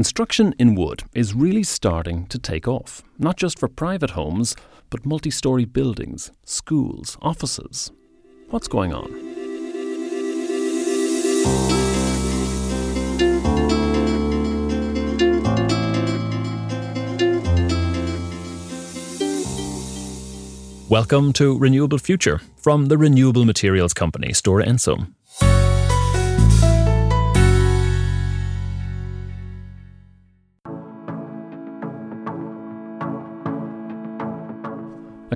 Construction in wood is really starting to take off, not just for private homes, but multi story buildings, schools, offices. What's going on? Welcome to Renewable Future from the renewable materials company Stora Enso.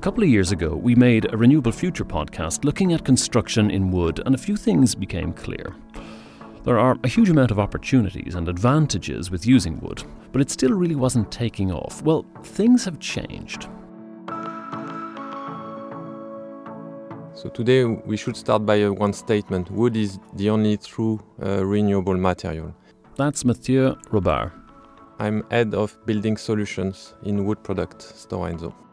Couple of years ago, we made a Renewable Future podcast looking at construction in wood, and a few things became clear. There are a huge amount of opportunities and advantages with using wood, but it still really wasn't taking off. Well, things have changed. So today we should start by uh, one statement. Wood is the only true uh, renewable material. That's Mathieu Robart. I'm head of building solutions in wood product Stora Enso.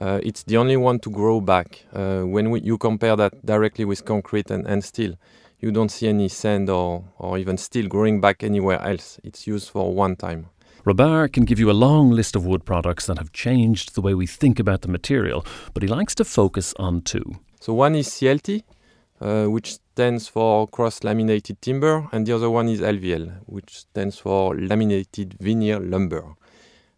Uh, it's the only one to grow back. Uh, when we, you compare that directly with concrete and, and steel, you don't see any sand or, or even steel growing back anywhere else. It's used for one time. Robart can give you a long list of wood products that have changed the way we think about the material, but he likes to focus on two. So one is CLT, uh, which stands for cross-laminated timber, and the other one is LVL, which stands for laminated veneer lumber.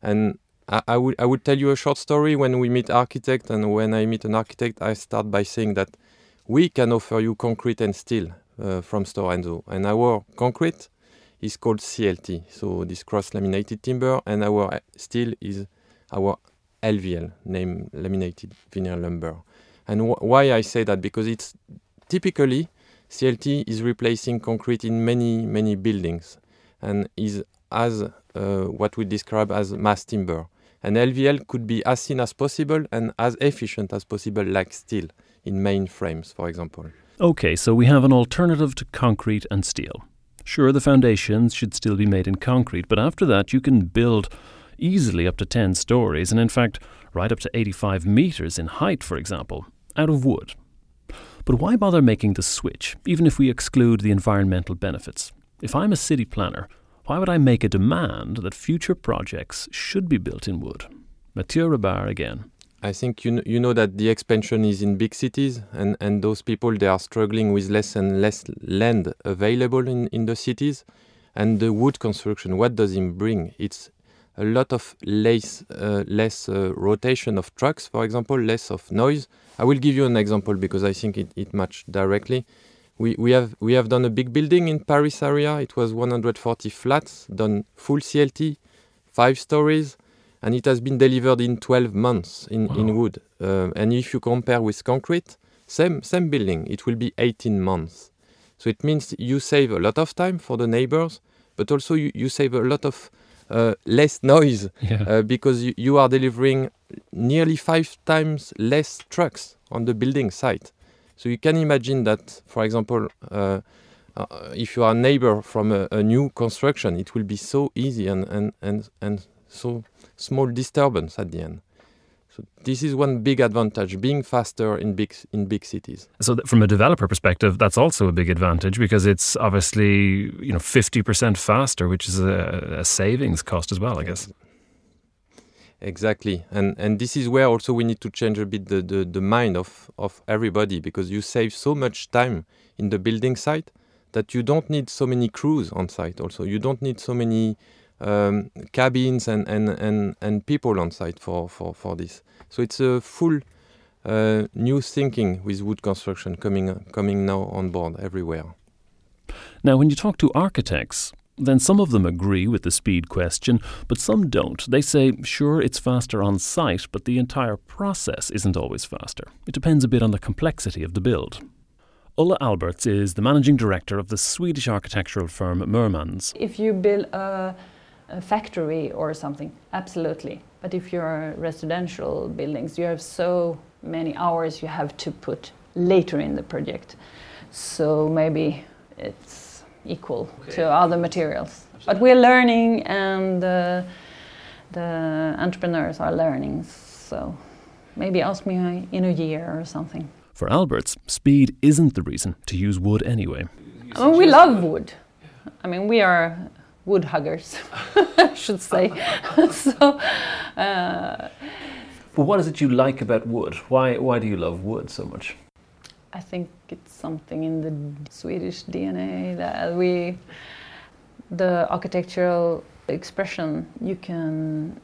And I, I would I would tell you a short story when we meet architect, and when I meet an architect, I start by saying that we can offer you concrete and steel uh, from Stora and our concrete is called CLT, so this cross-laminated timber, and our steel is our LVL, name laminated veneer lumber. And wh- why I say that because it's typically CLT is replacing concrete in many many buildings, and is as uh, what we describe as mass timber. And LVL could be as thin as possible and as efficient as possible, like steel in main frames, for example. Okay, so we have an alternative to concrete and steel. Sure, the foundations should still be made in concrete, but after that, you can build easily up to 10 stories, and in fact, right up to 85 meters in height, for example, out of wood. But why bother making the switch, even if we exclude the environmental benefits? If I'm a city planner, why would I make a demand that future projects should be built in wood? Mathieu Robart again. I think you, kn- you know that the expansion is in big cities, and, and those people they are struggling with less and less land available in, in the cities. And the wood construction, what does it bring? It's a lot of less, uh, less uh, rotation of trucks, for example, less of noise. I will give you an example because I think it, it matched directly. We, we, have, we have done a big building in Paris area. It was 140 flats, done full CLT, five stories, and it has been delivered in 12 months in, Wow. in wood. Uh, and if you compare with concrete, same, same building, it will be 18 months. So it means you save a lot of time for the neighbors, but also you, you save a lot of uh, less noise Yeah. uh, because you, you are delivering nearly five times less trucks on the building site. So you can imagine that, for example, uh, uh, if you are a neighbor from a, a new construction, it will be so easy and, and, and, and so small disturbance at the end. So this is one big advantage, being faster in big in big cities. So, from a developer perspective, that's also a big advantage because it's obviously you know fifty percent faster, which is a, a savings cost as well, I guess. Exactly, and and this is where also we need to change a bit the, the, the mind of, of everybody because you save so much time in the building site that you don't need so many crews on site. Also, you don't need so many um, cabins and, and, and, and people on site for, for, for this. So it's a full uh, new thinking with wood construction coming coming now on board everywhere. Now, when you talk to architects, then some of them agree with the speed question, but some don't. They say, sure, it's faster on site, but the entire process isn't always faster. It depends a bit on the complexity of the build. Ulla Alberts is the managing director of the Swedish architectural firm Mermans. If you build a, a factory or something, absolutely. But if you're residential buildings, you have so many hours you have to put later in the project. So maybe it's equal to other materials. But we're learning, and uh, the entrepreneurs are learning. So maybe ask me in a year or something. For Alberts, speed isn't the reason to use wood anyway. I mean, we love wood. I mean, we are wood huggers, I should say. so, uh, but what is it you like about wood? Why, why do you love wood so much? I think it's something in the Swedish DNA that we, the architectural expression you can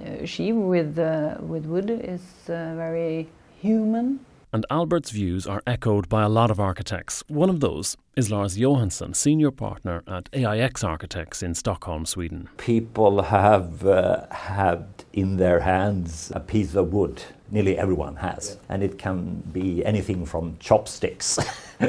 achieve with, uh, with wood is uh, very human and Albert's views are echoed by a lot of architects. One of those is Lars Johansson, senior partner at AIX Architects in Stockholm, Sweden. People have uh, had in their hands a piece of wood. Nearly everyone has. Yeah. And it can be anything from chopsticks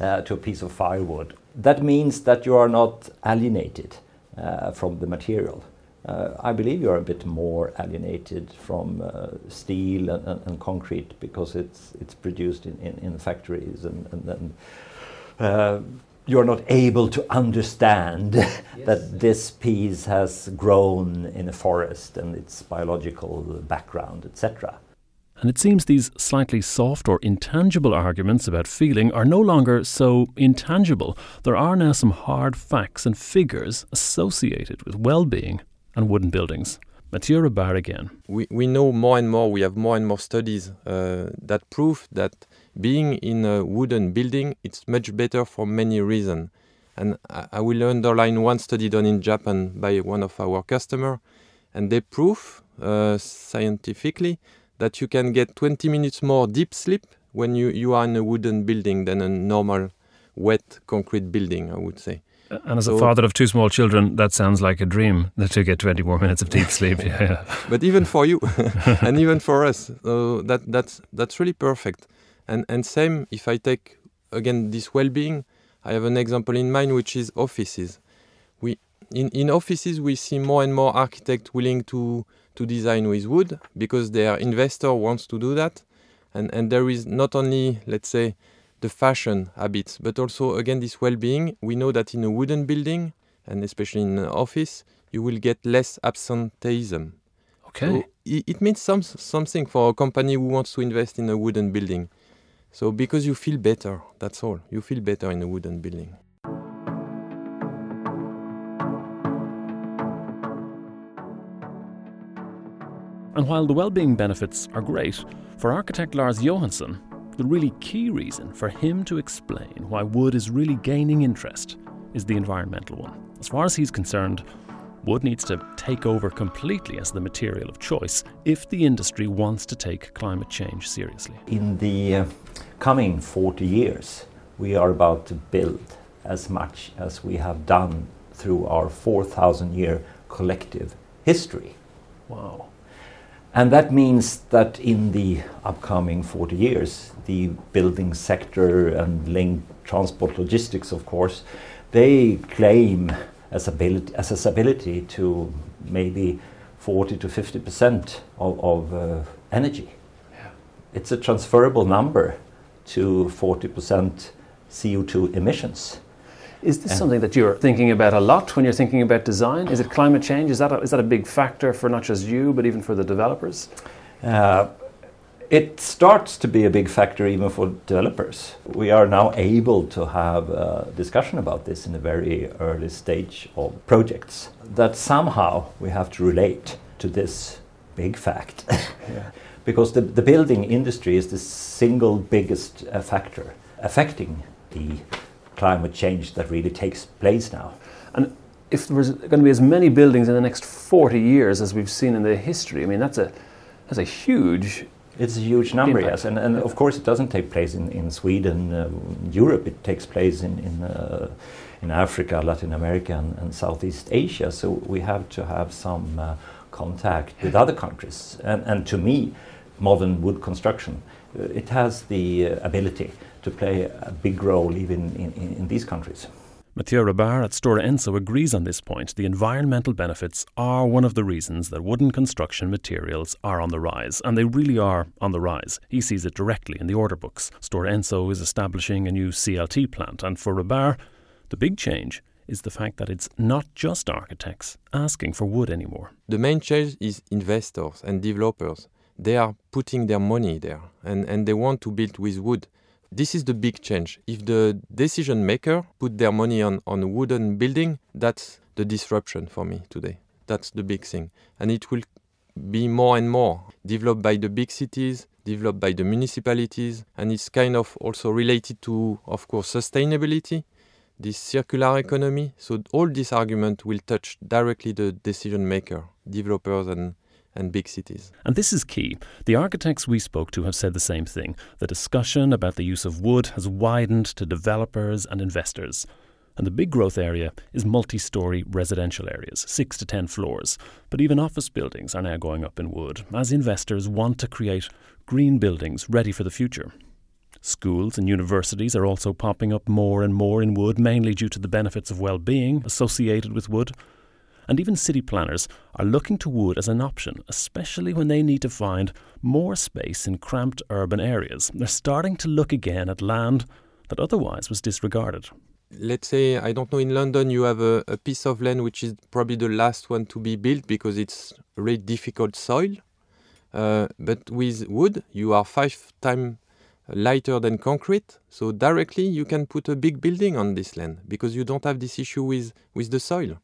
uh, to a piece of firewood. That means that you are not alienated uh, from the material. Uh, I believe you're a bit more alienated from uh, steel and, and, and, concrete because it's it's produced in, in, in factories and, and then uh, you're not able to understand yes. that this piece has grown in a forest and its biological background, etc. And it seems these slightly soft or intangible arguments about feeling are no longer so intangible. There are now some hard facts and figures associated with well being and wooden buildings. Mathieu Robart again. We, we know more and more, we have more and more studies uh, that prove that being in a wooden building it's much better for many reasons. And I, I will underline one study done in Japan by one of our customers, and they prove uh, scientifically that you can get 20 minutes more deep sleep when you, you are in a wooden building than a normal wet concrete building, I would say. And as so, a father of two small children, that sounds like a dream that to get 20 more minutes of deep sleep. yeah. But even for you, and even for us, uh, that that's that's really perfect. And and same if I take again this well-being, I have an example in mind which is offices. In in offices we see more and more architects willing to to design with wood because their investor wants to do that, and and there is not only let's say the fashion habits, but also again this well-being. We know that in a wooden building and especially in an office, you will get less absenteeism. Okay. So it, it means some, something for a company who wants to invest in a wooden building. So because you feel better, that's all. You feel better in a wooden building. And while the well-being benefits are great, for architect Lars Johansson, the really key reason for him to explain why wood is really gaining interest is the environmental one. As far as he's concerned, wood needs to take over completely as the material of choice if the industry wants to take climate change seriously. In the uh, coming 40 years, we are about to build as much as we have done through our 4,000 year collective history. Wow. And that means that in the upcoming 40 years, the building sector and link transport logistics, of course, they claim as, a ability to maybe 40 to 50 percent of, of uh, energy. Yeah. It's a transferable number to 40 percent CO2 emissions. Is this something that you're thinking about a lot when you're thinking about design? Is it climate change? Is that a, is that a big factor for not just you, but even for the developers? Uh, it starts to be a big factor even for developers. We are now able to have a discussion about this in a very early stage of projects. That somehow we have to relate to this big fact. yeah. because the, the building industry is the single biggest uh, factor affecting the climate change that really takes place now. And if there's going to be as many buildings in the next 40 years as we've seen in the history, I mean, that's a, that's a huge it's a huge number, impact. yes, and, and of course it doesn't take place in, in Sweden, uh, Europe. It takes place in in, uh, in Africa, Latin America, and, and, Southeast Asia. So we have to have some uh, contact with other countries. And, and to me, modern wood construction, uh, it has the uh, ability to play a big role even in, in, in these countries. Mathieu Robart at Stora Enso agrees on this point. The environmental benefits are one of the reasons that wooden construction materials are on the rise, and they really are on the rise. He sees it directly in the order books. Stora Enso is establishing a new CLT plant, and for Robart, the big change is the fact that it's not just architects asking for wood anymore. The main change is investors and developers. They are putting their money there and, and they want to build with wood. This is the big change. If the decision maker put their money on, on wooden building, that's the disruption for me today. That's the big thing. And it will be more and more developed by the big cities, developed by the municipalities, and it's kind of also related to, of course, sustainability, this circular economy. So all these arguments will touch directly the decision maker, developers and and big cities. And this is key. The architects we spoke to have said the same thing. The discussion about the use of wood has widened to developers and investors. And the big growth area is multi story residential areas, 6 to 10 floors. But even office buildings are now going up in wood, as investors want to create green buildings ready for the future. Schools and universities are also popping up more and more in wood, mainly due to the benefits of well being associated with wood. And even city planners are looking to wood as an option, especially when they need to find more space in cramped urban areas. They're starting to look again at land that otherwise was disregarded let's say I don't know in London you have a, a, piece of land which is probably the last one to be built because it's really difficult soil. Uh, but with wood you are five times lighter than concrete, so directly you can put a big building on this land because you don't have this issue with with the soil.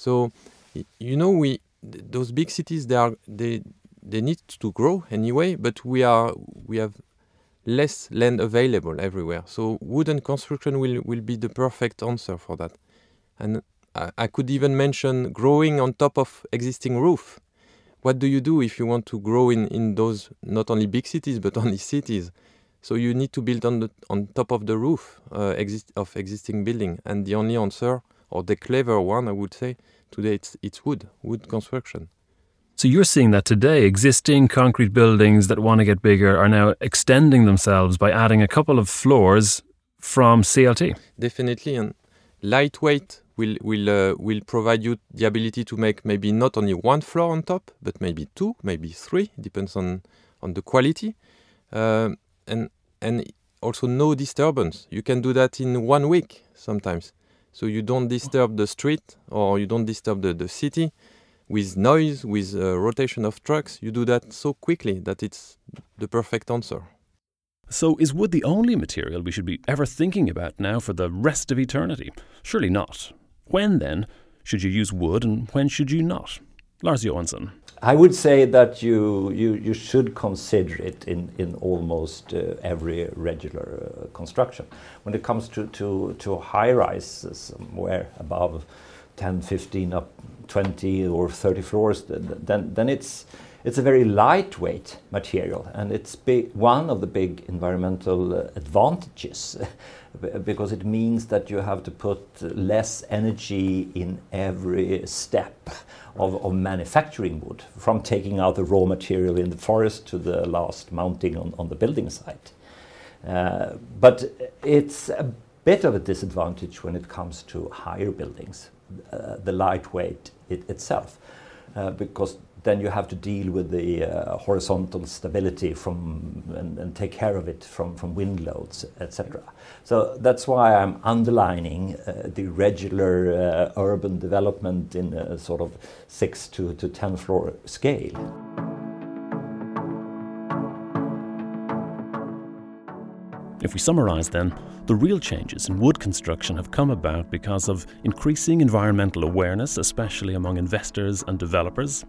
So you know we those big cities they are they they need to grow anyway, but we are we have less land available everywhere. So wooden construction will, will be the perfect answer for that. And I, I could even mention growing on top of existing roof. What do you do if you want to grow in, in those not only big cities but only cities? So you need to build on the on top of the roof uh, exist, of existing building. And the only answer, or the clever one, I would say, today it's it's wood, wood construction. So you're seeing that today existing concrete buildings that want to get bigger are now extending themselves by adding a couple of floors from CLT. Definitely, and lightweight will will uh, will provide you the ability to make maybe not only one floor on top, but maybe two, maybe three, depends on on the quality, uh, and and also no disturbance. You can do that in one week sometimes, so you don't disturb the street or you don't disturb the, the city with noise, with uh, rotation of trucks, you do that so quickly that it's the perfect answer. So, is wood the only material we should be ever thinking about now for the rest of eternity? Surely not. When then should you use wood and when should you not? Lars Johansson. I would say that you, you, you should consider it in, in almost uh, every regular uh, construction. When it comes to, to, to high rises, somewhere above 10, 15, up 20 or 30 floors, then, then it's, it's a very lightweight material, and it's one of the big environmental uh, advantages because it means that you have to put less energy in every step of, of, manufacturing wood, from taking out the raw material in the forest to the last mounting on, on the building site. Uh, but it's a bit of a disadvantage when it comes to higher buildings uh, the lightweight it itself, uh, because then you have to deal with the uh, horizontal stability from and, and, take care of it from, from wind loads, etc. So that's why I'm underlining uh, the regular uh, urban development in a sort of six to, to ten floor scale. If we summarise then, the real changes in wood construction have come about because of increasing environmental awareness, especially among investors and developers.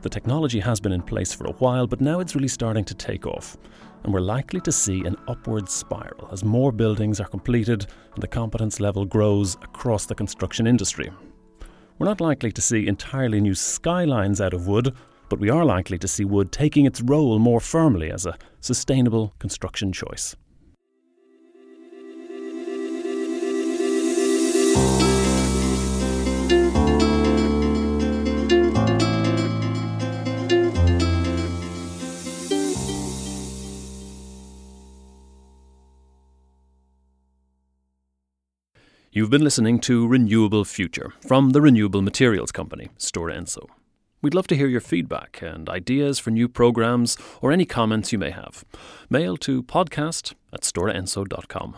The technology has been in place for a while, but now it's really starting to take off. And we're likely to see an upward spiral as more buildings are completed and the competence level grows across the construction industry. We're not likely to see entirely new skylines out of wood, but we are likely to see wood taking its role more firmly as a sustainable construction choice. You've been listening to Renewable Future from the renewable materials company, Stora Enso. We'd love to hear your feedback and ideas for new programs or any comments you may have. Mail to podcast at storaenso.com.